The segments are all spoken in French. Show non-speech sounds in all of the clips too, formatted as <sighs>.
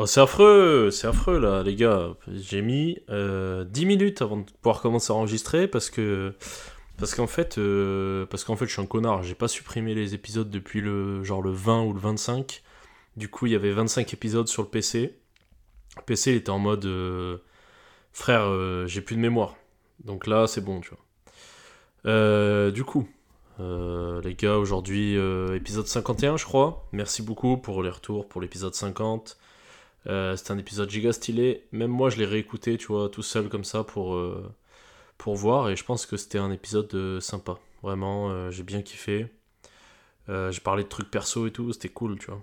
Oh, c'est affreux, c'est affreux là, les gars. J'ai mis euh, 10 minutes avant de pouvoir commencer à enregistrer parce que parce qu'en fait euh, fait je suis un connard. J'ai pas supprimé les épisodes depuis le genre le 20 ou le 25. Du coup, il y avait 25 épisodes sur le PC. Le PC était en mode euh, frère, euh, j'ai plus de mémoire. Donc là, c'est bon, tu vois. Euh, du coup, euh, les gars, aujourd'hui, euh, épisode 51, je crois. Merci beaucoup pour les retours pour l'épisode 50. Euh, C'était un épisode giga stylé. Même moi, je l'ai réécouté, tu vois, tout seul comme ça pour, euh, pour voir. Et je pense que c'était un épisode euh, sympa. Vraiment, j'ai bien kiffé. J'ai parlé de trucs perso et tout, c'était cool, tu vois.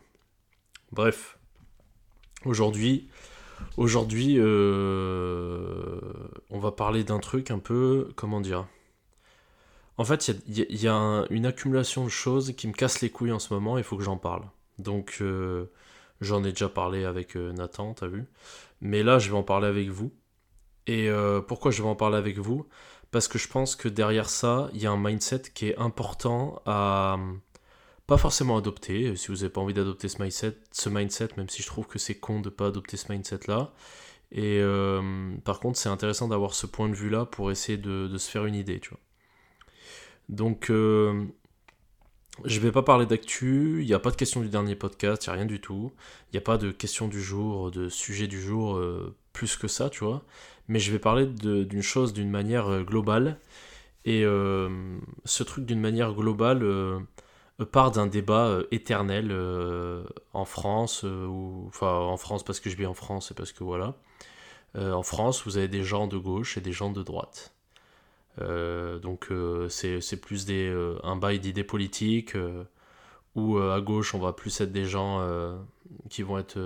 Bref, aujourd'hui, aujourd'hui, on va parler d'un truc un peu, comment dire? En fait, il y a, une accumulation de choses qui me cassent les couilles en ce moment, il faut que j'en parle. Donc, j'en ai déjà parlé avec euh, Nathan, t'as vu. Mais là, je vais en parler avec vous. Et euh, pourquoi je vais en parler avec vous? Parce que je pense que derrière ça, il y a un mindset qui est important à pas forcément adopter. Si vous n'avez pas envie d'adopter ce mindset, ce mindset, même si je trouve que c'est con de pas adopter ce mindset-là. Et euh, par contre, c'est intéressant d'avoir ce point de vue-là pour essayer de, se faire une idée, tu vois. Donc, euh, je vais pas parler d'actu, il n'y a pas de question du dernier podcast, il n'y a rien du tout. Il n'y a pas de question du jour, de sujet du jour, euh, plus que ça, tu vois. Mais je vais parler d'une chose d'une manière euh, globale. Et euh, ce truc d'une manière globale part d'un débat éternel en France, en France parce que je vis en France et parce que voilà. En France, vous avez des gens de gauche et des gens de droite. Euh, donc euh, c'est plus des, euh, un bail d'idées politiques où à gauche on va plus être des gens qui vont être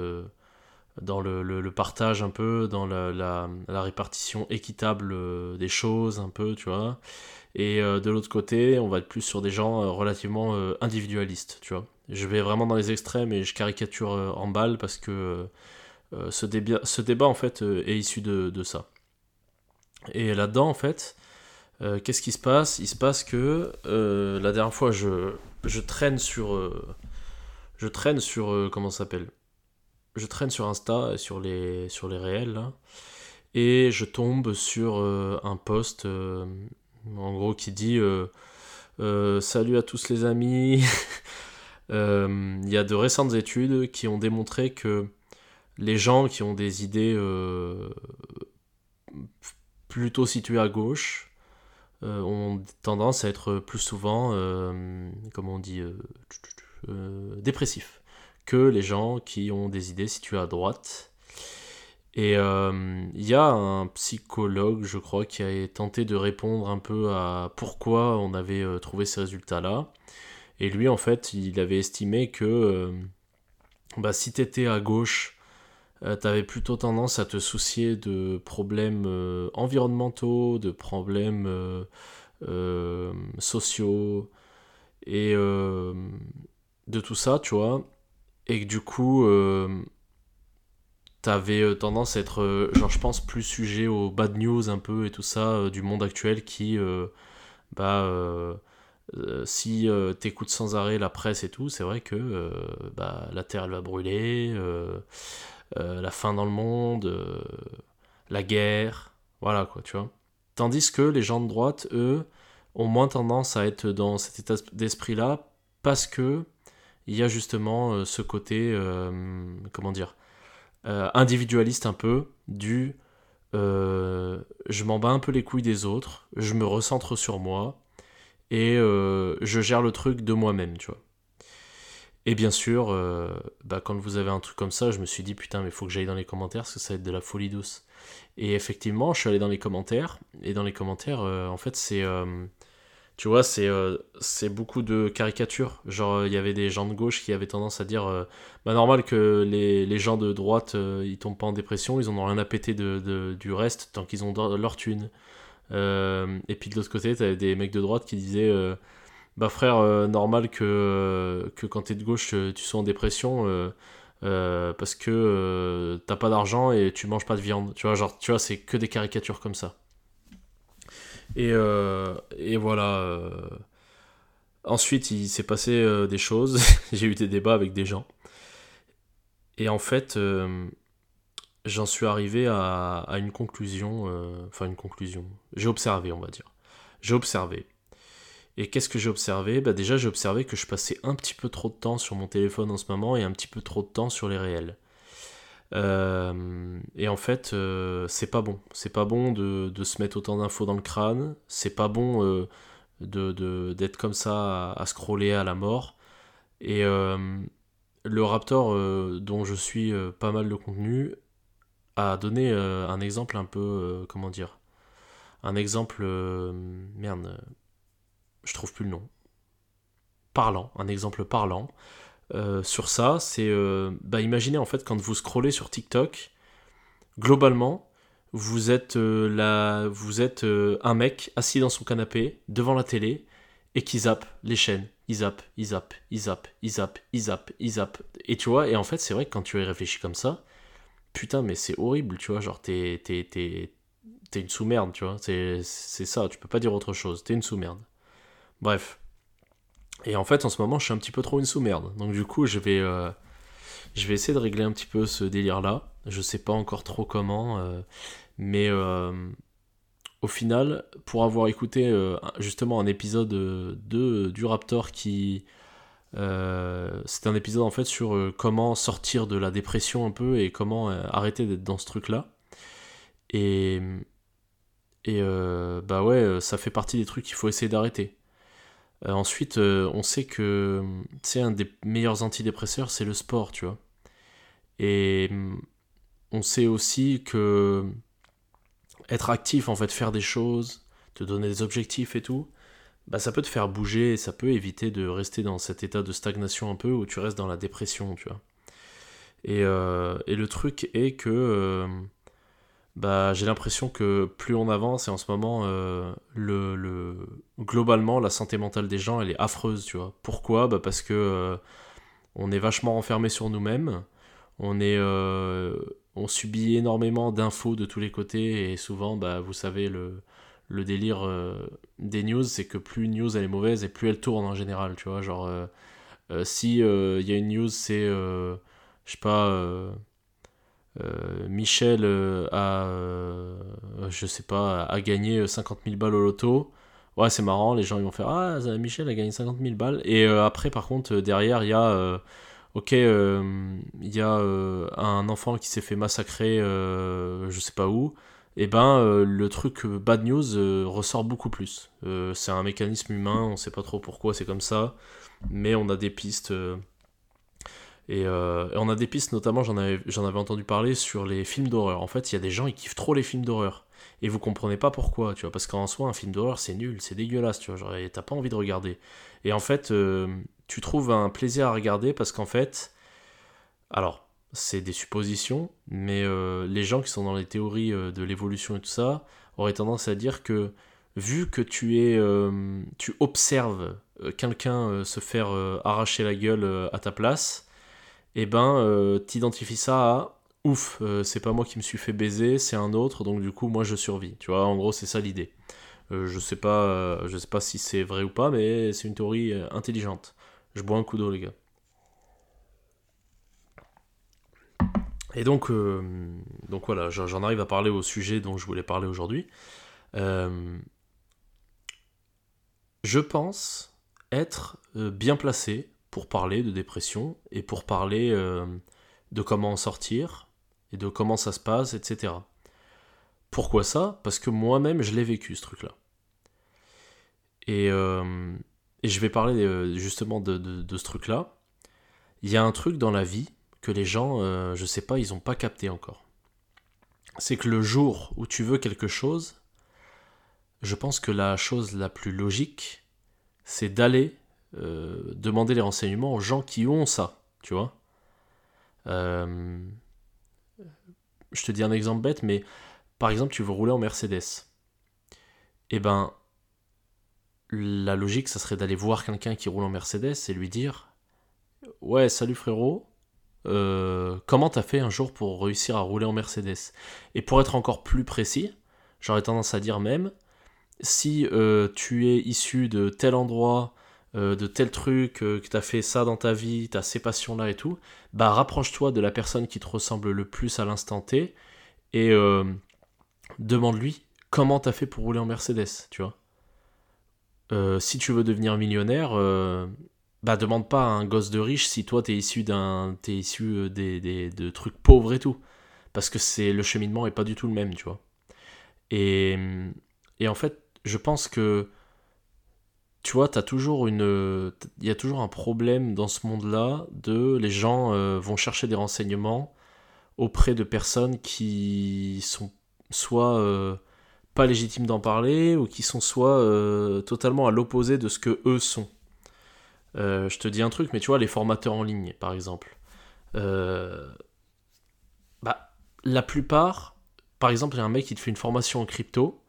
dans le, le- partage un peu, dans la, la- répartition équitable des choses un peu, tu vois. Et de l'autre côté, on va être plus sur des gens relativement individualistes, tu vois. Je vais vraiment dans les extrêmes et je caricature en balle parce que ce, débat, ce débat en fait est issu de, de ça. Et là-dedans en fait, euh, qu'est-ce qui se passe? Il se passe que euh, la dernière fois, je, je traîne sur. euh, je traîne sur. comment ça s'appelle? Je traîne sur Insta, sur les, sur les réels. Et je tombe sur un post, en gros, qui dit Salut à tous les amis. <laughs> Il y a de récentes études qui ont démontré que les gens qui ont des idées plutôt situées à gauche, ont tendance à être plus souvent, euh, comment on dit, euh, euh, dépressifs que les gens qui ont des idées situées à droite. Et euh, il y a un psychologue, je crois, qui a tenté de répondre un peu à pourquoi on avait euh, trouvé ces résultats-là. Et lui, en fait, il avait estimé que euh, bah, si tu étais à gauche, euh, t'avais plutôt tendance à te soucier de problèmes euh, environnementaux, de problèmes euh, sociaux et de tout ça, tu vois. Et que du coup, t'avais tendance à être, genre, je pense, plus sujet aux bad news un peu et tout ça du monde actuel qui, bah, si t'écoutes sans arrêt la presse et tout, c'est vrai que bah, la Terre elle va brûler, la fin dans le monde, euh, la guerre, voilà quoi, tu vois. Tandis que les gens de droite, eux, ont moins tendance à être dans cet état d'esprit-là parce que il y a justement euh, ce côté, euh, comment dire, euh, individualiste un peu, du euh, je m'en bats un peu les couilles des autres, je me recentre sur moi et euh, je gère le truc de moi-même, tu vois. Et bien sûr, euh, bah, quand vous avez un truc comme ça, je me suis dit putain, mais faut que j'aille dans les commentaires parce que ça va être de la folie douce. Et effectivement, je suis allé dans les commentaires, et dans les commentaires, euh, en fait, c'est. euh, tu vois, c'est beaucoup de caricatures. Genre, il y avait des gens de gauche qui avaient tendance à dire bah, normal que les, gens de droite, ils tombent pas en dépression, ils en ont rien à péter de, du reste tant qu'ils ont leur thune. Et puis de l'autre côté, t'avais des mecs de droite qui disaient bah frère, euh, normal que, que quand t'es de gauche, euh, tu sois en dépression. euh, parce que t'as pas d'argent et tu manges pas de viande. Tu vois, genre, tu vois, c'est que des caricatures comme ça. Et, voilà. Ensuite, il s'est passé des choses. <laughs> J'ai eu des débats avec des gens. Et en fait, j'en suis arrivé à, une conclusion, enfin une conclusion, j'ai observé on va dire. J'ai observé. Et qu'est-ce que j'ai observé? Bah Déjà j'ai observé que je passais un petit peu trop de temps sur mon téléphone en ce moment et un petit peu trop de temps sur les réels. Euh, et en fait, euh, c'est pas bon. C'est pas bon de, se mettre autant d'infos dans le crâne. C'est pas bon euh, de, d'être comme ça à, scroller à la mort. Et le Raptor, dont je suis pas mal de contenu, a donné un exemple un peu. comment dire? Un exemple. merde. Je trouve plus le nom. Parlant. Un exemple parlant. Euh, sur ça, c'est euh, bah, imaginez en fait quand vous scrollez sur TikTok, globalement, vous êtes, euh, vous êtes un mec assis dans son canapé devant la télé et qui zappe les chaînes. Il zappe, il zappe, il zappe, il zappe, il zappe, il zappe. Et tu vois, et en fait, c'est vrai que quand tu y réfléchis comme ça, putain, mais c'est horrible, tu vois, genre t'es, t'es, t'es, t'es une sous-merde, tu vois, c'est, c'est ça, tu peux pas dire autre chose, t'es une sous-merde. Bref. Et en fait, en ce moment, je suis un petit peu trop une sous-merde. Donc du coup, je vais, euh, essayer de régler un petit peu ce délire-là. Je sais pas encore trop comment, euh, mais euh, au final, pour avoir écouté justement un épisode de, du Raptor qui... c'est un épisode en fait sur comment sortir de la dépression un peu et comment arrêter d'être dans ce truc-là. Et... Et bah ouais, ça fait partie des trucs qu'il faut essayer d'arrêter. Euh, ensuite, euh, on sait que c'est un des meilleurs antidépresseurs, c'est le sport, tu vois. Et mm, on sait aussi que être actif, en fait, faire des choses, te donner des objectifs et tout, bah ça peut te faire bouger ça peut éviter de rester dans cet état de stagnation un peu où tu restes dans la dépression, tu vois. Et, euh, et le truc est que bah, j'ai l'impression que plus on avance, et en ce moment, euh, le, le, globalement, la santé mentale des gens, elle est affreuse, tu vois. Pourquoi? Bah Parce que euh, on est vachement enfermé sur nous-mêmes, on, euh, on subit énormément d'infos de tous les côtés, et souvent, bah, vous savez, le, le délire des news, c'est que plus une news elle est mauvaise, et plus elle tourne en général, tu vois. Genre, si il y a une news, c'est, je sais pas euh, Michel euh, a, euh, a gagné 50 000 balles au loto. Ouais, c'est marrant, les gens ils vont faire Ah, Michel a gagné 50 000 balles. Et après, par contre, derrière, il y a Ok, il un enfant qui s'est fait massacrer, je sais pas où. Et eh ben, le truc bad news ressort beaucoup plus. c'est un mécanisme humain, on sait pas trop pourquoi c'est comme ça, mais on a des pistes euh, et, on a des pistes, notamment, j'en avais, j'en avais entendu parler sur les films d'horreur. En fait, il y a des gens, ils kiffent trop les films d'horreur. Et vous comprenez pas pourquoi, tu vois, parce qu'en soi, un film d'horreur, c'est nul, c'est dégueulasse, tu vois, genre, t'as pas envie de regarder. Et en fait, euh, tu trouves un plaisir à regarder parce qu'en fait, alors, c'est des suppositions, mais euh, les gens qui sont dans les théories de l'évolution et tout ça auraient tendance à dire que, vu que tu es, tu observes quelqu'un se faire arracher la gueule à ta place, et eh ben euh, t'identifies ça à ouf, euh, c'est pas moi qui me suis fait baiser, c'est un autre, donc du coup moi je survis. Tu vois, en gros c'est ça l'idée. Euh, je sais pas, je sais pas si c'est vrai ou pas, mais c'est une théorie intelligente. Je bois un coup d'eau les gars. Et donc, donc voilà, j'en arrive à parler au sujet dont je voulais parler aujourd'hui. je pense être bien placé pour parler de dépression et pour parler euh, de comment en sortir et de comment ça se passe, etc. Pourquoi ça? Parce que moi-même, je l'ai vécu, ce truc-là. Et, euh, je vais parler euh, justement de, ce truc-là. Il y a un truc dans la vie que les gens, je sais pas, ils n'ont pas capté encore. C'est que le jour où tu veux quelque chose, je pense que la chose la plus logique, c'est d'aller euh, demander les renseignements aux gens qui ont ça, tu vois. Euh, je te dis un exemple bête, mais par exemple, tu veux rouler en Mercedes. Eh ben, la logique, ça serait d'aller voir quelqu'un qui roule en Mercedes et lui dire Ouais, salut frérot, euh, comment t'as fait un jour pour réussir à rouler en Mercedes? Et pour être encore plus précis, j'aurais tendance à dire même si tu es issu de tel endroit de tel truc, que tu as fait ça dans ta vie, tu as ces passions-là et tout, bah rapproche-toi de la personne qui te ressemble le plus à l'instant T et demande-lui comment t'as fait pour rouler en Mercedes, tu vois. si tu veux devenir millionnaire, bah demande pas à un gosse de riche si toi t'es issu d'un t'es issu des, des, de trucs pauvres et tout parce que c'est le cheminement est pas du tout le même tu vois et, et en fait je pense que tu vois t'as toujours une il y a toujours un problème dans ce monde là de les gens euh, vont chercher des renseignements auprès de personnes qui sont soit euh, pas légitimes d'en parler ou qui sont soit euh, totalement à l'opposé de ce que eux sont je te dis un truc, mais tu vois, les formateurs en ligne, par exemple. Bah, la plupart, par exemple, il y a un mec qui te fait une formation en crypto.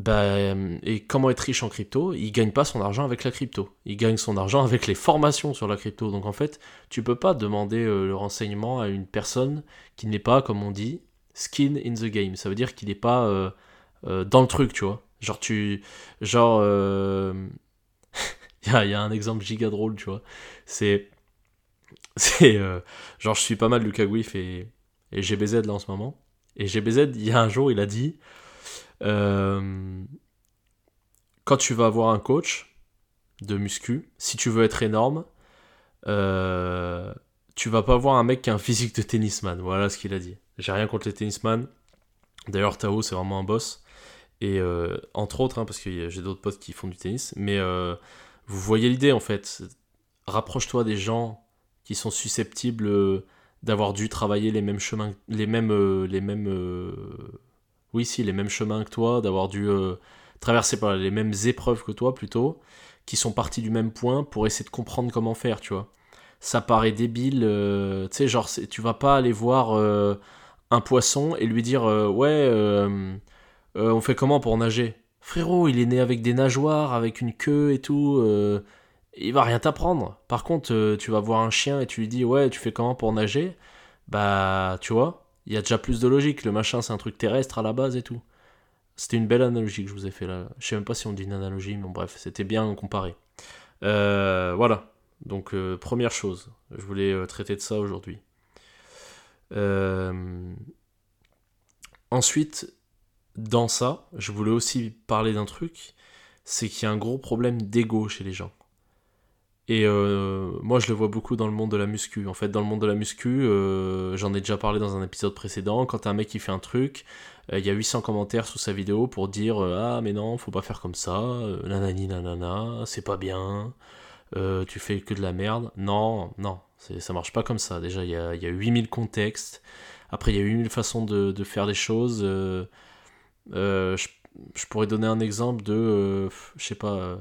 Bah, et comment être riche en crypto? Il gagne pas son argent avec la crypto. Il gagne son argent avec les formations sur la crypto. Donc en fait, tu peux pas demander euh, le renseignement à une personne qui n'est pas, comme on dit, skin in the game. Ça veut dire qu'il n'est pas dans le truc, tu vois. Genre, tu. Genre. <laughs> Il y a, un exemple giga drôle, tu vois. C'est. <laughs> C'est. Euh, genre, je suis pas mal Lucas Gouif et, et GBZ là en ce moment. Et GBZ, il y a un jour, il a dit euh, Quand tu vas avoir un coach de muscu, si tu veux être énorme, euh, tu vas pas voir un mec qui a un physique de tennisman. Voilà ce qu'il a dit. J'ai rien contre les tennisman. D'ailleurs, Tao, c'est vraiment un boss. Et entre autres, hein, parce que j'ai d'autres potes qui font du tennis. Mais vous voyez l'idée en fait. Rapproche-toi des gens qui sont susceptibles euh, d'avoir dû travailler les mêmes chemins, les mêmes, euh, les mêmes, euh, oui si, les mêmes chemins que toi, d'avoir dû traverser par les mêmes épreuves que toi plutôt, qui sont partis du même point pour essayer de comprendre comment faire, tu vois. Ça paraît débile, tu sais, genre tu vas pas aller voir un poisson et lui dire ouais, on fait comment pour nager? Frérot, il est né avec des nageoires, avec une queue et tout. Euh, il va rien t'apprendre. Par contre, euh, tu vas voir un chien et tu lui dis Ouais, tu fais comment pour nager? Bah, tu vois, il y a déjà plus de logique. Le machin, c'est un truc terrestre à la base et tout. C'était une belle analogie que je vous ai fait là. Je sais même pas si on dit une analogie, mais bref, c'était bien comparé. Euh, voilà. Donc, première chose, je voulais traiter de ça aujourd'hui. Ensuite, dans ça, je voulais aussi parler d'un truc, c'est qu'il y a un gros problème d'ego chez les gens. Et euh, moi, je le vois beaucoup dans le monde de la muscu. En fait, dans le monde de la muscu, euh, j'en ai déjà parlé dans un épisode précédent. Quand un mec qui fait un truc, euh, il y a 800 commentaires sous sa vidéo pour dire Ah, mais non, faut pas faire comme ça, nanani nanana, c'est pas bien, tu fais que de la merde. Non, non, ça marche pas comme ça. Déjà, il y a, y a 8000 contextes. Après, il y a 8000 façons de, faire les choses. Je, pourrais donner un exemple de, je sais pas,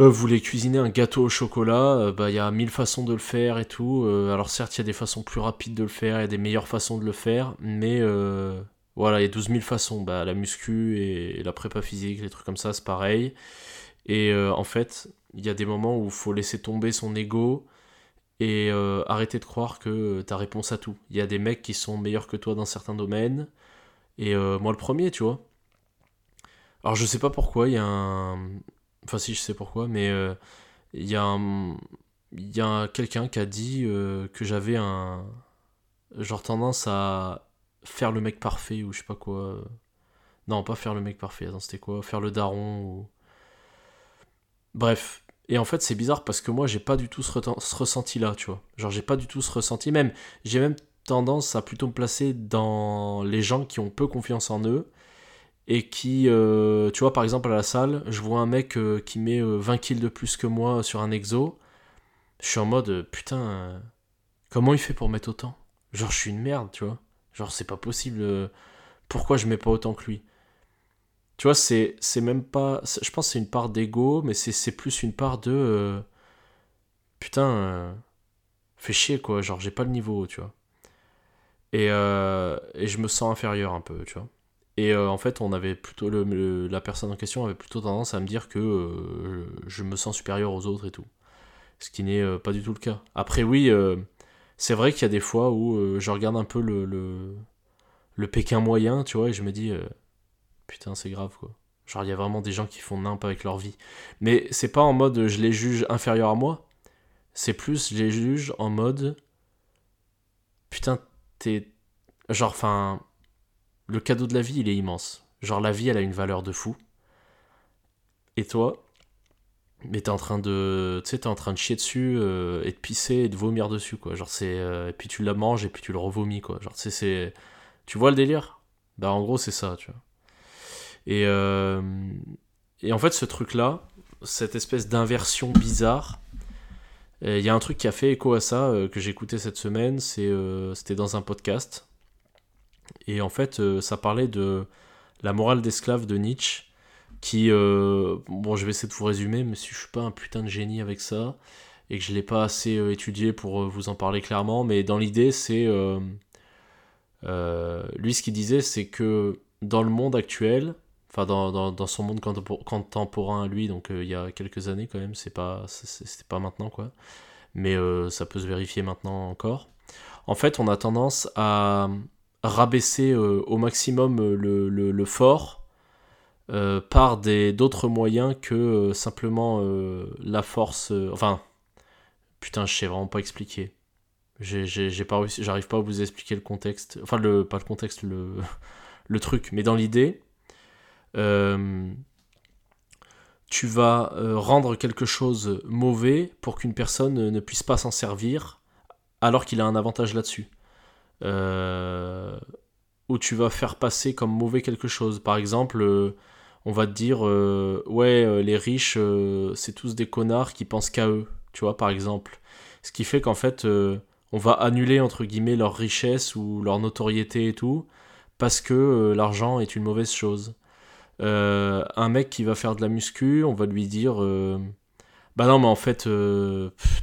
euh, vous voulez cuisiner un gâteau au chocolat, bah il y a mille façons de le faire et tout. alors certes, il y a des façons plus rapides de le faire, il y a des meilleures façons de le faire, mais voilà, il y a 12 000 façons. Bah, la muscu et, la prépa physique, les trucs comme ça, c'est pareil. Et en fait, il y a des moments où il faut laisser tomber son ego et arrêter de croire que tu as réponse à tout. Il y a des mecs qui sont meilleurs que toi dans certains domaines, et euh, moi, le premier, tu vois. Alors, je sais pas pourquoi, il y a un. Enfin, si, je sais pourquoi, mais euh, il y a un. Il y a quelqu'un qui a dit euh, que j'avais un. Genre tendance à faire le mec parfait ou je sais pas quoi. Non, pas faire le mec parfait, attends, c'était quoi? Faire le daron ou. Bref. Et en fait, c'est bizarre parce que moi, j'ai pas du tout ce, ce ressenti-là, tu vois. Genre, j'ai pas du tout ce ressenti. Même, j'ai même tendance à plutôt me placer dans les gens qui ont peu confiance en eux et qui, euh, tu vois, par exemple à la salle, je vois un mec euh, qui met 20 euh, kills de plus que moi sur un exo, je suis en mode putain, comment il fait pour mettre autant? Genre, je suis une merde, tu vois. Genre, c'est pas possible. pourquoi je mets pas autant que lui? Tu vois, c'est, c'est même pas. Je pense que c'est une part d'ego, mais c'est, plus une part de. putain, fais chier quoi. Genre, j'ai pas le niveau, tu vois. Et, et, je me sens inférieur un peu, tu vois. Et euh, en fait, on avait plutôt le, la personne en question avait plutôt tendance à me dire que euh, je me sens supérieur aux autres et tout. Ce qui n'est pas du tout le cas. Après, oui, c'est vrai qu'il y a des fois où je regarde un peu le, le, le, Pékin moyen, tu vois, et je me dis, putain, c'est grave, quoi. Genre, il y a vraiment des gens qui font nimp avec leur vie. Mais c'est pas en mode je les juge inférieurs à moi. C'est plus je les juge en mode. Putain, t'es. Genre, enfin. Le cadeau de la vie, il est immense. Genre, la vie, elle a une valeur de fou. Et toi, mais t'es en train de tu sais en train de chier dessus euh, et de pisser et de vomir dessus quoi. Genre c'est euh, et puis tu la manges et puis tu le revomis quoi. Genre tu c'est tu vois le délire? Bah en gros c'est ça tu vois. Et euh, et en fait ce truc là cette espèce d'inversion bizarre il y a un truc qui a fait écho à ça que j'ai écouté cette semaine c'était dans un podcast et en fait ça parlait de la morale d'esclave de Nietzsche qui euh, bon je vais essayer de vous résumer mais si je suis pas un putain de génie avec ça et que je l'ai pas assez euh, étudié pour euh, vous en parler clairement mais dans l'idée c'est lui ce qu'il disait c'est que dans le monde actuel enfin dans, dans, dans son monde contemporain à lui donc il y a quelques années quand même c'est pas c'était pas maintenant quoi mais ça peut se vérifier maintenant encore. En fait on a tendance à rabaisser au maximum le, le, fort euh, par d'autres moyens que euh, simplement euh, la force. enfin, putain, je sais vraiment pas expliquer. J'ai pas j'arrive pas à vous expliquer le contexte. Enfin, le, pas le contexte, le <laughs> truc. Mais dans l'idée, tu vas rendre quelque chose mauvais pour qu'une personne ne puisse pas s'en servir alors qu'il a un avantage là-dessus. Ou tu vas faire passer comme mauvais quelque chose. Par exemple, on va te dire euh, ouais euh, les riches euh, c'est tous des connards qui pensent qu'à eux tu vois par exemple ce qui fait qu'en fait on va annuler entre guillemets leur richesse ou leur notoriété et tout parce que l'argent est une mauvaise chose un mec qui va faire de la muscu on va lui dire bah non mais en fait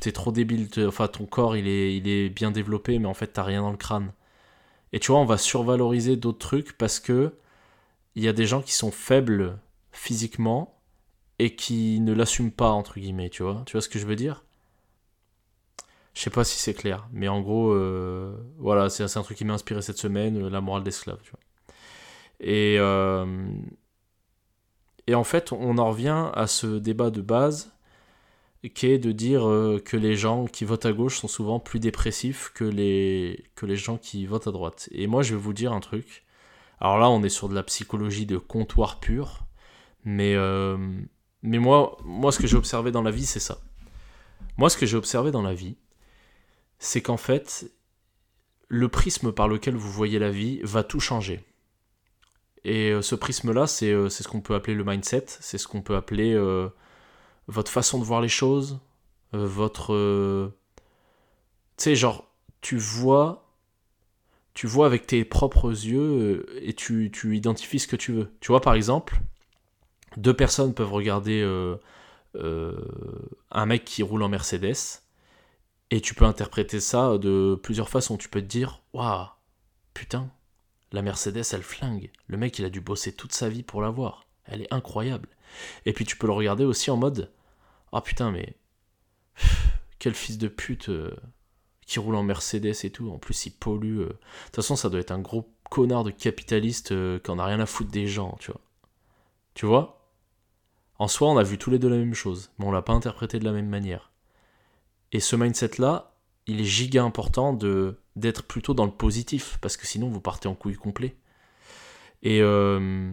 t'es trop débile enfin ton corps il est, bien développé mais en fait t'as rien dans le crâne. Et tu vois on va survaloriser d'autres trucs parce que il y a des gens qui sont faibles physiquement et qui ne l'assument pas, entre guillemets, tu vois. Tu vois ce que je veux dire? Je sais pas si c'est clair, mais en gros, euh, voilà, c'est un truc qui m'a inspiré cette semaine, euh, la morale d'esclave, tu euh, et en fait, on en revient à ce débat de base qui est de dire que les gens qui votent à gauche sont souvent plus dépressifs que les, que les gens qui votent à droite. Et moi, je vais vous dire un truc alors là, on est sur de la psychologie de comptoir pur. Mais, euh, mais moi, moi, ce que j'ai observé dans la vie, c'est ça. Moi, ce que j'ai observé dans la vie, c'est qu'en fait, le prisme par lequel vous voyez la vie va tout changer. Et euh, ce prisme-là, euh, c'est ce qu'on peut appeler le mindset, c'est ce qu'on peut appeler votre façon de voir les choses, votre... tu sais, genre, tu vois tu vois avec tes propres yeux euh, et tu, identifies ce que tu veux. Tu vois, par exemple, deux personnes peuvent regarder euh, euh, un mec qui roule en Mercedes et tu peux interpréter ça de plusieurs façons. Tu peux te dire, waouh, putain, la Mercedes, elle flingue. Le mec, il a dû bosser toute sa vie pour l'avoir. Elle est incroyable. Et puis tu peux le regarder aussi en mode, ah putain, mais <sighs> quel fils de pute qui roule en Mercedes et tout. En plus, il pollue. Euh. De toute façon, ça doit être un gros connard de capitaliste euh, qui en a rien à foutre des gens, tu vois. Tu vois? En soi, on a vu tous les deux la même chose, mais on l'a pas interprété de la même manière. Et ce mindset-là, il est giga important de d'être plutôt dans le positif, parce que sinon vous partez en couille complet. Et, euh,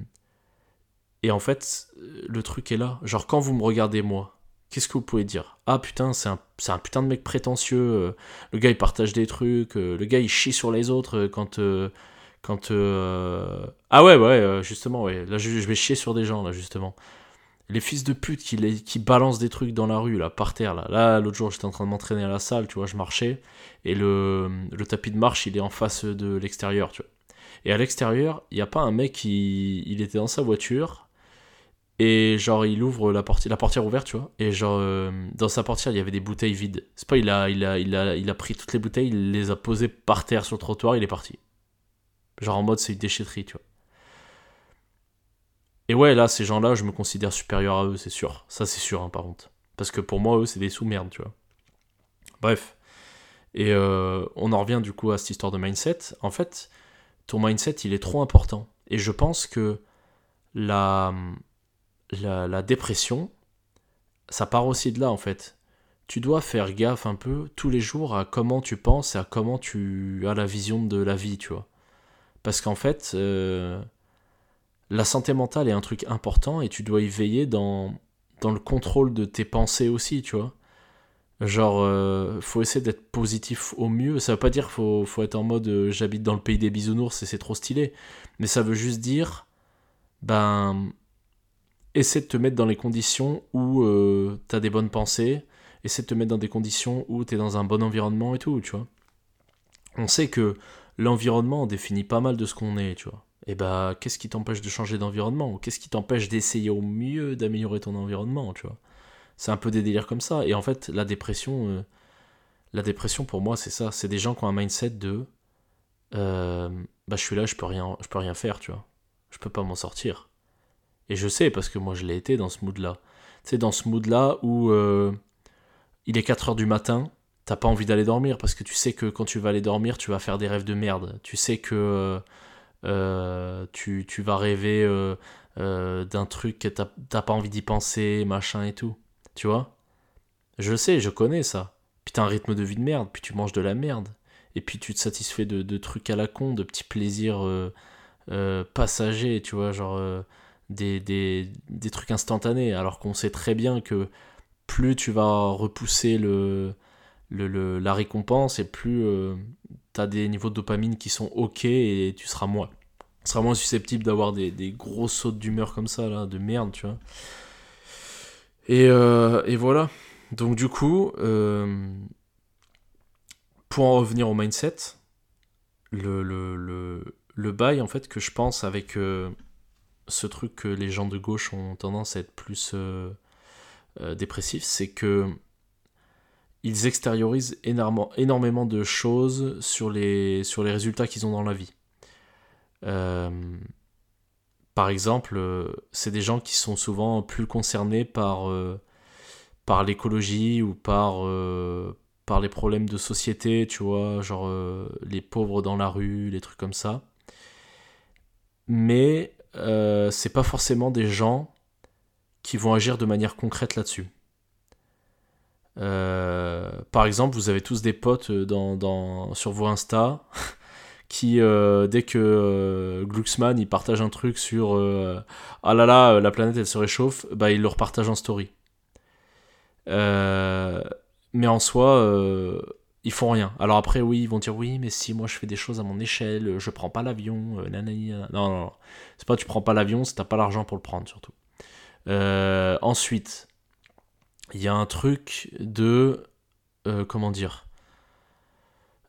et en fait, le truc est là. Genre, quand vous me regardez moi, qu'est-ce que vous pouvez dire? Ah putain, c'est un, un, putain de mec prétentieux, euh, le gars il partage des trucs, euh, le gars il chie sur les autres euh, quand... quand Ah ouais, ouais, justement, ouais. Là je, vais chier sur des gens, là, justement. Les fils de pute qui, qui balancent des trucs dans la rue, là, par terre, là. Là, l'autre jour, j'étais en train de m'entraîner à la salle, tu vois, je marchais, et le, le tapis de marche, il est en face de l'extérieur, tu vois. Et à l'extérieur, il n'y a pas un mec qui... Il était dans sa voiture, et genre, il ouvre la, portière, la portière ouverte, tu vois. Et genre, euh, dans sa portière, il y avait des bouteilles vides. C'est pas, il a, il, a, il, a, il a pris toutes les bouteilles, il les a posées par terre sur le trottoir, il est parti. Genre en mode, c'est une déchetterie, tu vois. Et ouais, là, ces gens-là, je me considère supérieur à eux, c'est sûr. Ça, c'est sûr, hein, par contre. Parce que pour moi, eux, c'est des sous-merdes, tu vois. Bref. Et euh, on en revient du coup à cette histoire de mindset. En fait, ton mindset, il est trop important. Et je pense que la la, dépression, ça part aussi de là en fait. Tu dois faire gaffe un peu tous les jours à comment tu penses et à comment tu as la vision de la vie, tu vois. Parce qu'en fait, euh, la santé mentale est un truc important et tu dois y veiller dans, dans le contrôle de tes pensées aussi, tu vois. Genre, euh, faut essayer d'être positif au mieux. Ça veut pas dire faut, faut être en mode euh, j'habite dans le pays des bisounours et c'est trop stylé. Mais ça veut juste dire, ben, essaie de te mettre dans les conditions où euh, t'as des bonnes pensées. Essaie de te mettre dans des conditions où t'es dans un bon environnement et tout, tu vois. On sait que l'environnement définit pas mal de ce qu'on est, tu vois. Et bah, qu'est-ce qui t'empêche de changer d'environnement? Qu'est-ce qui t'empêche d'essayer au mieux d'améliorer ton environnement, tu vois? C'est un peu des délires comme ça. Et en fait, la dépression, euh, la dépression pour moi, c'est ça. C'est des gens qui ont un mindset de, euh, bah, je suis là, je peux rien, je peux rien faire, tu vois. Je peux pas m'en sortir. Et je sais parce que moi, je l'ai été dans ce mood-là. Tu sais, dans ce mood-là où euh, il est 4 heures du matin, t'as pas envie d'aller dormir parce que tu sais que quand tu vas aller dormir, tu vas faire des rêves de merde. Tu sais que euh, tu, tu, vas rêver euh, euh, d'un truc que t'as pas envie d'y penser, machin et tout. Tu vois? Je sais, je connais ça. Puis t'as un rythme de vie de merde, puis tu manges de la merde. Et puis tu te satisfais de, de trucs à la con, de petits plaisirs passagers, tu vois, genre des, trucs instantanés. Alors qu'on sait très bien que plus tu vas repousser le, la récompense et plus tu as des niveaux de dopamine qui sont ok et tu seras moins, moins susceptible d'avoir des, des gros sautes d'humeur comme ça, là, de merde, tu vois. Et, euh, et voilà. Donc du coup, euh, pour en revenir au mindset, le, le, le, le, bail en fait que je pense avec euh, ce truc que les gens de gauche ont tendance à être plus dépressifs, c'est que ils extériorisent énormément, énormément de choses sur les, résultats qu'ils ont dans la vie. Euh, par exemple, euh, c'est des gens qui sont souvent plus concernés par, euh, par l'écologie ou par, par les problèmes de société, tu vois, genre les pauvres dans la rue, les trucs comme ça. Mais c'est pas forcément des gens qui vont agir de manière concrète là-dessus. Euh, par exemple, vous avez tous des potes euh, sur vos Insta <laughs> qui, euh, dès que Glucksmann il partage un truc sur ah là là, la planète elle se réchauffe, bah il le repartage en story. mais en soi, ils font rien. Alors après, oui, ils vont dire oui, mais si moi je fais des choses à mon échelle, je prends pas l'avion, nanani, Non, non, non. C'est pas tu prends pas l'avion, c'est t'as pas l'argent pour le prendre surtout. ensuite, il y a un truc de. Euh, comment dire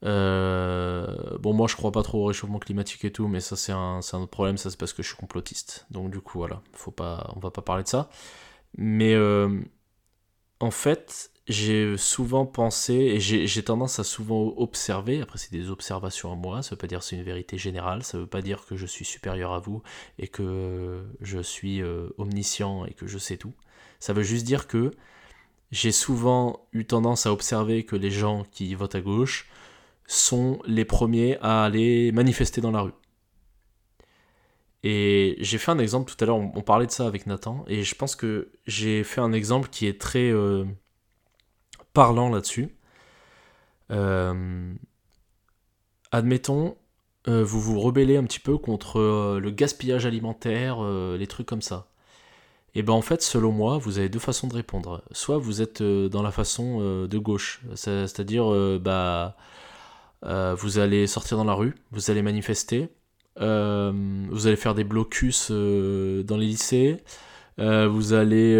euh, bon, moi je crois pas trop au réchauffement climatique et tout, mais ça c'est un, un, autre problème, ça c'est parce que je suis complotiste. Donc du coup, voilà, faut pas, on va pas parler de ça. Mais euh, en fait, j'ai souvent pensé, et j'ai tendance à souvent observer, après c'est des observations à moi, ça veut pas dire c'est une vérité générale, ça veut pas dire que je suis supérieur à vous et que je suis omniscient et que je sais tout. Ça veut juste dire que j'ai souvent eu tendance à observer que les gens qui votent à gauche sont les premiers à aller manifester dans la rue. Et j'ai fait un exemple tout à l'heure, on, parlait de ça avec Nathan, et je pense que j'ai fait un exemple qui est très euh, parlant là-dessus. Euh, admettons, euh, vous vous rebellez un petit peu contre le gaspillage alimentaire, les trucs comme ça. Et ben en fait, selon moi, vous avez deux façons de répondre. Soit vous êtes euh, dans la façon euh, de gauche, c'est-à-dire euh, bah vous allez sortir dans la rue, vous allez manifester, vous allez faire des blocus dans les lycées, vous allez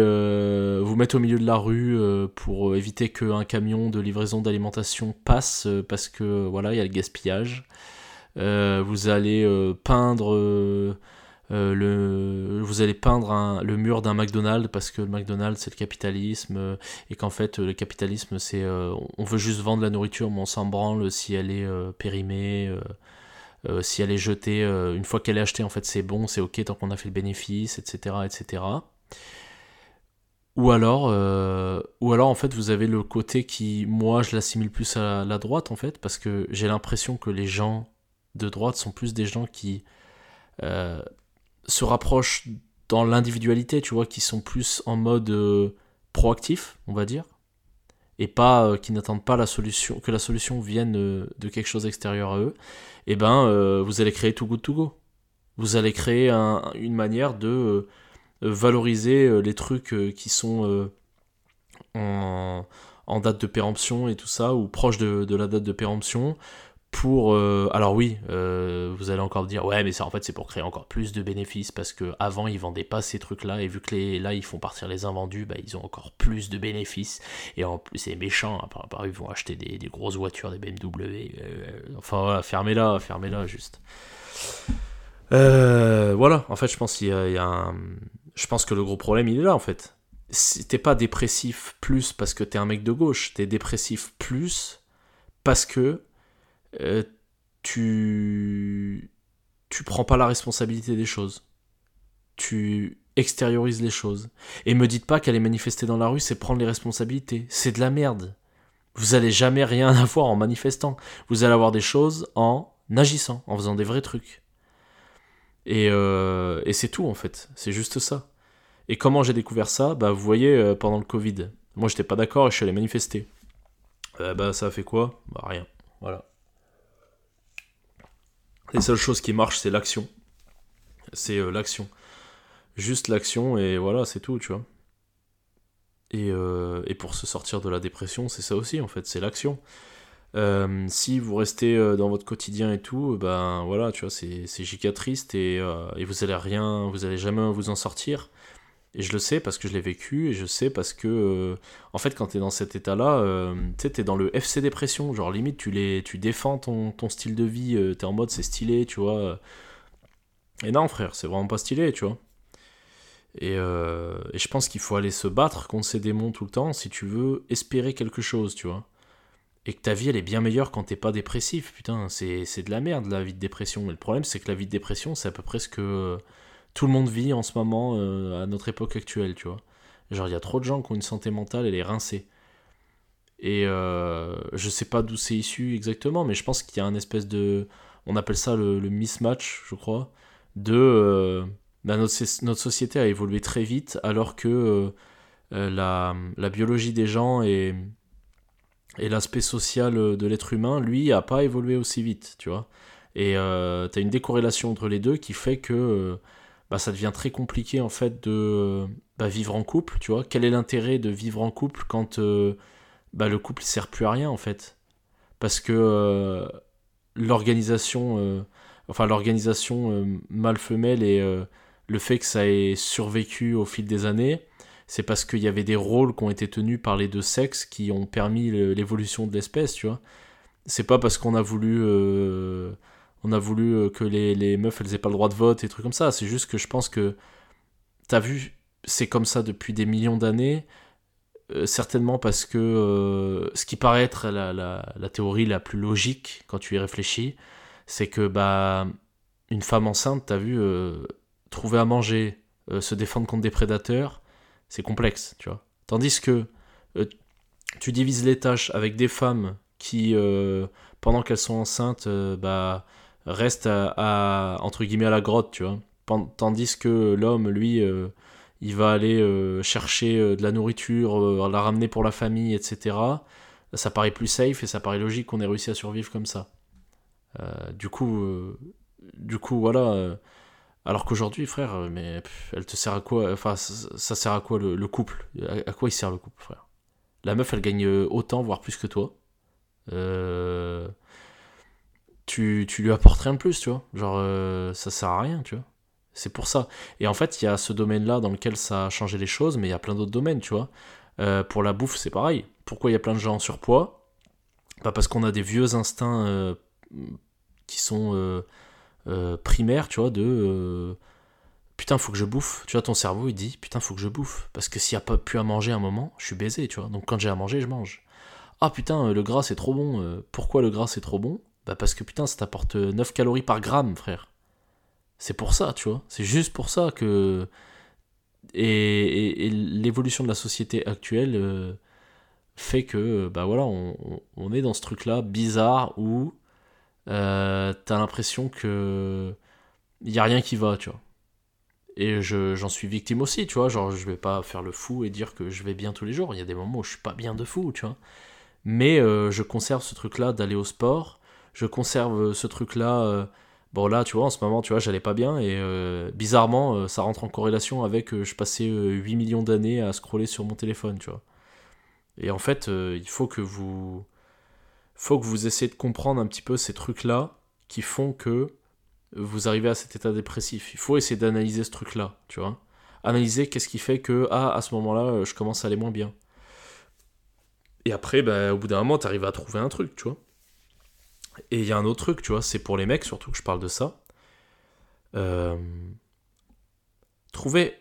vous mettre au milieu de la rue pour éviter qu'un camion de livraison d'alimentation passe parce que voilà il y a le gaspillage. vous allez peindre euh, le, vous allez peindre le mur d'un McDonald's parce que le McDonald's c'est le capitalisme euh, et qu'en fait le capitalisme c'est euh, on veut juste vendre la nourriture mais on s'en branle si elle est périmée si elle est jetée une fois qu'elle est achetée en fait c'est bon c'est ok tant qu'on a fait le bénéfice etc etc ou alors ou alors en fait vous avez le côté qui moi je l'assimile plus à la droite en fait parce que j'ai l'impression que les gens de droite sont plus des gens qui se rapproche dans l'individualité, tu vois, qui sont plus en mode euh, proactif, on va dire, et pas euh, qui n'attendent pas la solution, que la solution vienne euh, de quelque chose extérieur à eux, et eh ben vous allez créer Too Good To Go. Vous allez créer une manière de valoriser les trucs qui sont en, date de péremption et tout ça, ou proche de la date de péremption, euh, alors oui euh, vous allez encore dire ouais mais c'est en fait c'est pour créer encore plus de bénéfices parce que avant ils vendaient pas ces trucs là et vu que là ils font partir les invendus bah, ils ont encore plus de bénéfices et en plus c'est méchant hein, par, ils vont acheter des, grosses voitures des BMW euh, enfin voilà fermez-la fermez-la juste. Voilà en fait je pense je pense que le gros problème il est là en fait. T'es pas dépressif plus parce que t'es un mec de gauche t'es dépressif plus parce que euh, tu tu prends pas la responsabilité des choses. Tu extériorises les choses. Et me dites pas qu'aller manifester dans la rue, c'est prendre les responsabilités. C'est de la merde. Vous allez jamais rien <laughs> avoir en manifestant. Vous allez avoir des choses en agissant, en faisant des vrais trucs. Et, euh, et c'est tout en fait. C'est juste ça. Et comment j'ai découvert ça? Bah vous voyez, euh, pendant le Covid, moi j'étais pas d'accord et je suis allé manifester. bah ça a fait quoi? Bah rien. Voilà. Les seules choses qui marchent, c'est l'action. C'est euh, l'action. Juste l'action, et voilà, c'est tout, tu vois. Et, euh, et, pour se sortir de la dépression, c'est ça aussi, en fait, c'est l'action. Euh, si vous restez dans votre quotidien et tout, ben voilà, tu vois, c'est giga triste et, et, vous allez rien, vous allez jamais vous en sortir. Et je le sais parce que je l'ai vécu, et je sais parce que, euh, en fait, quand tu es dans cet état-là, euh, tu sais, tu es dans le FC dépression. Genre, limite, tu, les, tu défends ton, ton style de vie, euh, tu es en mode c'est stylé, tu vois. Et non, frère, c'est vraiment pas stylé, tu vois. Et, et je pense qu'il faut aller se battre contre ces démons tout le temps si tu veux espérer quelque chose, tu vois. Et que ta vie, elle est bien meilleure quand t'es pas dépressif. Putain, c'est de la merde, la vie de dépression. Mais le problème, c'est que la vie de dépression, c'est à peu près ce que tout le monde vit en ce moment euh, à notre époque actuelle, tu vois. Genre, il y a trop de gens qui ont une santé mentale, elle est rincée. Et euh, je sais pas d'où c'est issu exactement, mais je pense qu'il y a un espèce de. On appelle ça le, mismatch, je crois. De. Euh, bah, notre, société a évolué très vite, alors que la, la, biologie des gens et, et l'aspect social de l'être humain, lui, a pas évolué aussi vite, tu vois. Et tu as une décorrélation entre les deux qui fait que bah, ça devient très compliqué en fait de bah, vivre en couple, tu vois. Quel est l'intérêt de vivre en couple quand euh, bah, le couple sert plus à rien en fait? Parce que euh, l'organisation, euh, enfin l'organisation mâle-femelle et le fait que ça ait survécu au fil des années, c'est parce qu'il y avait des rôles qui ont été tenus par les deux sexes qui ont permis l'évolution de l'espèce, tu vois. C'est pas parce qu'on a voulu on a voulu euh, que les, meufs elles aient pas le droit de vote et trucs comme ça. C'est juste que je pense que t'as vu, c'est comme ça depuis des millions d'années. Euh, certainement parce que euh, ce qui paraît être la, la, théorie la plus logique quand tu y réfléchis, c'est que bah une femme enceinte, t'as vu, trouver à manger, se défendre contre des prédateurs, c'est complexe, tu vois. Tandis que tu divises les tâches avec des femmes qui, pendant qu'elles sont enceintes, bah reste à, entre guillemets à la grotte, tu vois. Tandis que l'homme, lui, euh, il va aller euh, chercher euh, de la nourriture, la ramener pour la famille, etc. Ça paraît plus safe et ça paraît logique qu'on ait réussi à survivre comme ça. du coup, du coup, voilà. alors qu'aujourd'hui, frère, mais elle te sert à quoi Enfin, ça, sert à quoi le, couple? À, quoi il sert le couple, frère? La meuf, elle gagne autant, voire plus que toi. Euh tu, lui apportes rien de plus, tu vois. Genre, euh, ça sert à rien, tu vois. C'est pour ça. Et en fait, il y a ce domaine-là dans lequel ça a changé les choses, mais il y a plein d'autres domaines, tu vois. Euh, pour la bouffe, c'est pareil. Pourquoi il y a plein de gens en surpoids? Pas Parce qu'on a des vieux instincts euh, qui sont primaires, tu vois, de putain, faut que je bouffe. Tu vois, ton cerveau, il dit putain, faut que je bouffe. Parce que s'il n'y a pas plus à manger à un moment, je suis baisé, tu vois. Donc quand j'ai à manger, je mange. Ah putain, le gras, c'est trop bon. pourquoi le gras, c'est trop bon? Bah parce que putain, ça t'apporte 9 calories par gramme, frère. C'est pour ça, tu vois. C'est juste pour ça que. Et, l'évolution de la société actuelle euh, fait que, bah voilà, on, est dans ce truc-là bizarre où euh, t'as l'impression que. N'y a rien qui va, tu vois. Et j'en suis victime aussi, tu vois. Genre, je vais pas faire le fou et dire que je vais bien tous les jours. Il y a des moments où je suis pas bien de fou, tu vois. Mais euh, je conserve ce truc-là d'aller au sport. Je conserve ce truc-là. Euh, bon, là, tu vois, en ce moment, tu vois, j'allais pas bien. Et euh, bizarrement, ça rentre en corrélation avec je passais 8 millions d'années à scroller sur mon téléphone, tu vois. Et en fait, il faut que vous. Faut que vous essayez de comprendre un petit peu ces trucs-là qui font que vous arrivez à cet état dépressif. Il faut essayer d'analyser ce truc-là, tu vois. Analyser qu'est-ce qui fait que, ah, à ce moment-là, euh, je commence à aller moins bien. Et après, bah, au bout d'un moment, tu arrives à trouver un truc, tu vois. Et il y a un autre truc, tu vois, c'est pour les mecs surtout que je parle de ça. Euh... Trouver.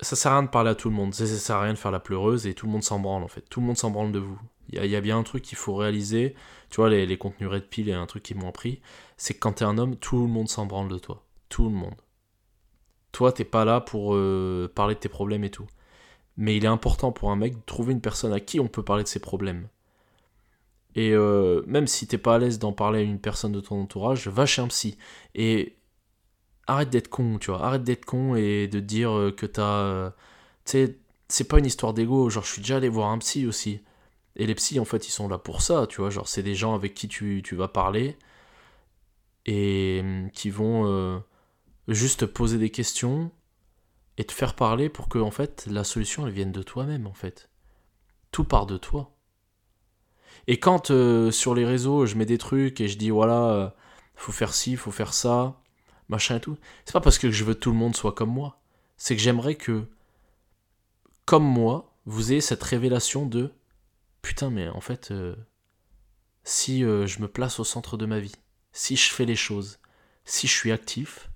Ça sert à rien de parler à tout le monde, ça sert à rien de faire la pleureuse et tout le monde s'en branle en fait. Tout le monde s'en branle de vous. Il y, a bien un truc qu'il faut réaliser, tu vois, les, les contenus Red Pill et un truc qui m'ont appris, c'est que quand t'es un homme, tout le monde s'en branle de toi. Tout le monde. Toi, t'es pas là pour euh, parler de tes problèmes et tout. Mais il est important pour un mec de trouver une personne à qui on peut parler de ses problèmes. Et euh, même si t'es pas à l'aise d'en parler à une personne de ton entourage, va chez un psy. Et arrête d'être con, tu vois. Arrête d'être con et de dire euh, que t'as. tu sais, c'est pas une histoire d'ego. Genre, je suis déjà allé voir un psy aussi. Et les psys, en fait, ils sont là pour ça, tu vois. Genre, c'est des gens avec qui tu, vas parler et hum, qui vont euh, juste poser des questions et te faire parler pour que, en fait, la solution, elle vienne de toi-même, en fait. Tout part de toi. Et quand euh, sur les réseaux, je mets des trucs et je dis, voilà, euh, faut faire ci, faut faire ça, machin et tout, c'est pas parce que je veux que tout le monde soit comme moi. C'est que j'aimerais que, comme moi, vous ayez cette révélation de putain, mais en fait, euh, si je me place au centre de ma vie, si je fais les choses, si je suis actif,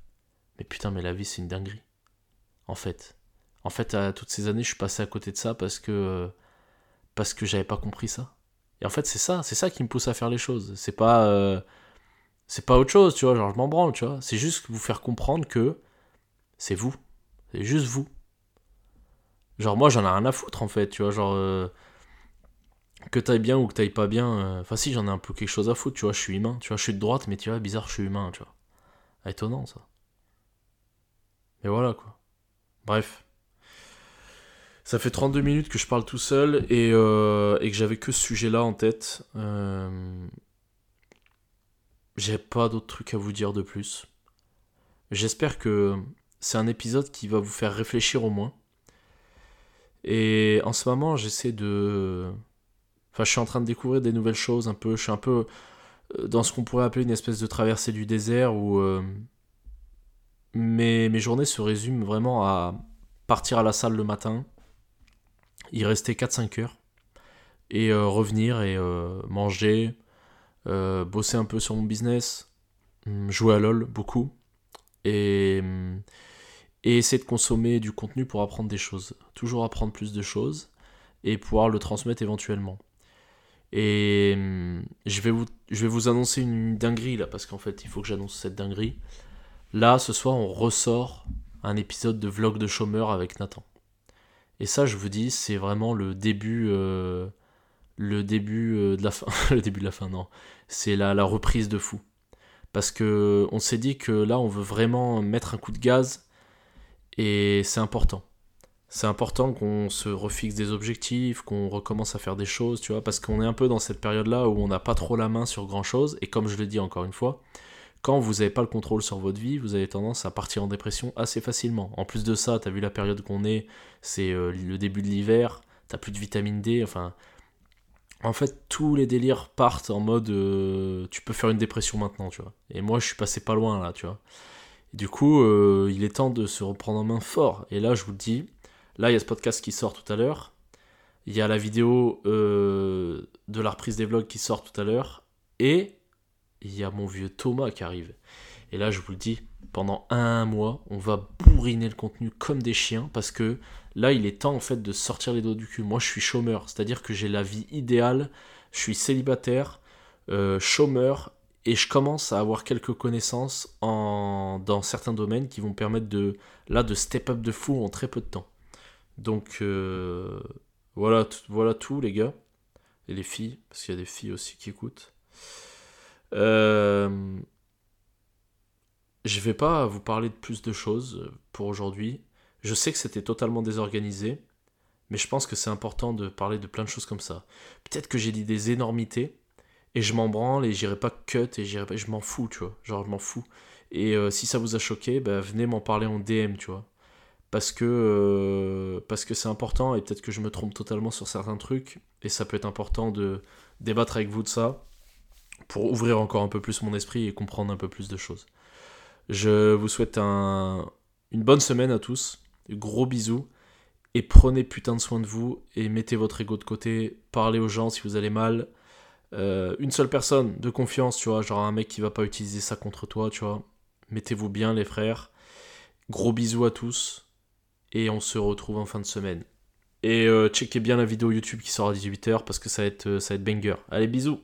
mais putain, mais la vie c'est une dinguerie. En fait. En fait, toutes ces années, je suis passé à côté de ça parce que. Parce que j'avais pas compris ça. Et en fait, c'est ça, c'est ça qui me pousse à faire les choses. C'est pas. c'est pas autre chose, tu vois, genre je m'en tu vois. C'est juste vous faire comprendre que c'est vous. C'est juste vous. Genre moi j'en ai rien à foutre en fait, tu vois, genre que t'ailles bien ou que t'ailles pas bien, euh, enfin si j'en ai un peu quelque chose à foutre, tu vois, je suis humain, tu vois, je suis de droite, mais tu vois, bizarre, je suis humain, tu vois. Ah, étonnant ça. Et voilà quoi. Bref. Ça fait 32 minutes que je parle tout seul et, euh, et que j'avais que ce sujet-là en tête. Euh... J'ai pas d'autres trucs à vous dire de plus. J'espère que c'est un épisode qui va vous faire réfléchir au moins. Et en ce moment, j'essaie de Enfin, je suis en train de découvrir des nouvelles choses un peu. Je suis un peu euh, dans ce qu'on pourrait appeler une espèce de traversée du désert où mes, mes, journées se résument vraiment à partir à la salle le matin, y rester 4-5 heures et euh, revenir et manger, bosser un peu sur mon business, hum, jouer à LoL beaucoup et, hum, et essayer de consommer du contenu pour apprendre des choses. Toujours apprendre plus de choses et pouvoir le transmettre éventuellement. Et hum, je vais vous, je vais vous annoncer une dinguerie là, parce qu'en fait, il faut que j'annonce cette dinguerie. Là, ce soir, on ressort un épisode de vlog de chômeur avec Nathan. Et ça, je vous dis, c'est vraiment le début, euh, le début euh, de la fin. <laughs> le début de la fin, non. C'est la, la reprise de fou. Parce que on s'est dit que là, on veut vraiment mettre un coup de gaz. Et c'est important c'est important qu'on se refixe des objectifs, qu'on recommence à faire des choses, tu vois, parce qu'on est un peu dans cette période-là où on n'a pas trop la main sur grand-chose, et comme je l'ai dit encore une fois, quand vous n'avez pas le contrôle sur votre vie, vous avez tendance à partir en dépression assez facilement. En plus de ça, tu as vu la période qu'on est, c'est euh, le début de l'hiver, t'as plus de vitamine D, enfin... En fait, tous les délires partent en mode euh, tu peux faire une dépression maintenant, tu vois. Et moi, je suis passé pas loin là, tu vois. du coup, euh, il est temps de se reprendre en main fort. Et là, je vous le dis, Là, il y a ce podcast qui sort tout à l'heure. Il y a la vidéo de la reprise des vlogs qui sort tout à l'heure. Et il y a mon vieux Thomas qui arrive. Et là, je vous le dis, pendant un mois, on va bourriner le contenu comme des chiens parce que là, il est temps en fait de sortir les doigts du cul. Moi, je suis chômeur, c'est-à-dire que j'ai la vie idéale. Je suis célibataire, euh, chômeur, et je commence à avoir quelques connaissances dans certains domaines qui vont permettre de là de step up de fou en très peu de temps. Donc euh, voilà, voilà tout les gars. Et les filles, parce qu'il y a des filles aussi qui écoutent. Euh, je vais pas vous parler de plus de choses pour aujourd'hui. Je sais que c'était totalement désorganisé, mais je pense que c'est important de parler de plein de choses comme ça. Peut-être que j'ai dit des énormités, et je m'en branle, et j'irai pas cut, et. Je m'en fous, tu vois. Genre, je m'en fous. Et euh, si ça vous a choqué, bah, venez m'en parler en DM, tu vois. Parce que euh, parce que c'est important, et peut-être que je me trompe totalement sur certains trucs, et ça peut être important de débattre avec vous de ça, pour ouvrir encore un peu plus mon esprit et comprendre un peu plus de choses. Je vous souhaite un, une bonne semaine à tous, gros bisous, et prenez putain de soin de vous, et mettez votre ego de côté, parlez aux gens si vous allez mal. Euh, une seule personne de confiance, tu vois, genre un mec qui va pas utiliser ça contre toi, tu vois. Mettez-vous bien les frères. Gros bisous à tous, et on se retrouve en fin de semaine. Et euh, checkez bien la vidéo YouTube qui sort à 18h parce que ça va être, ça va être banger. Allez, bisous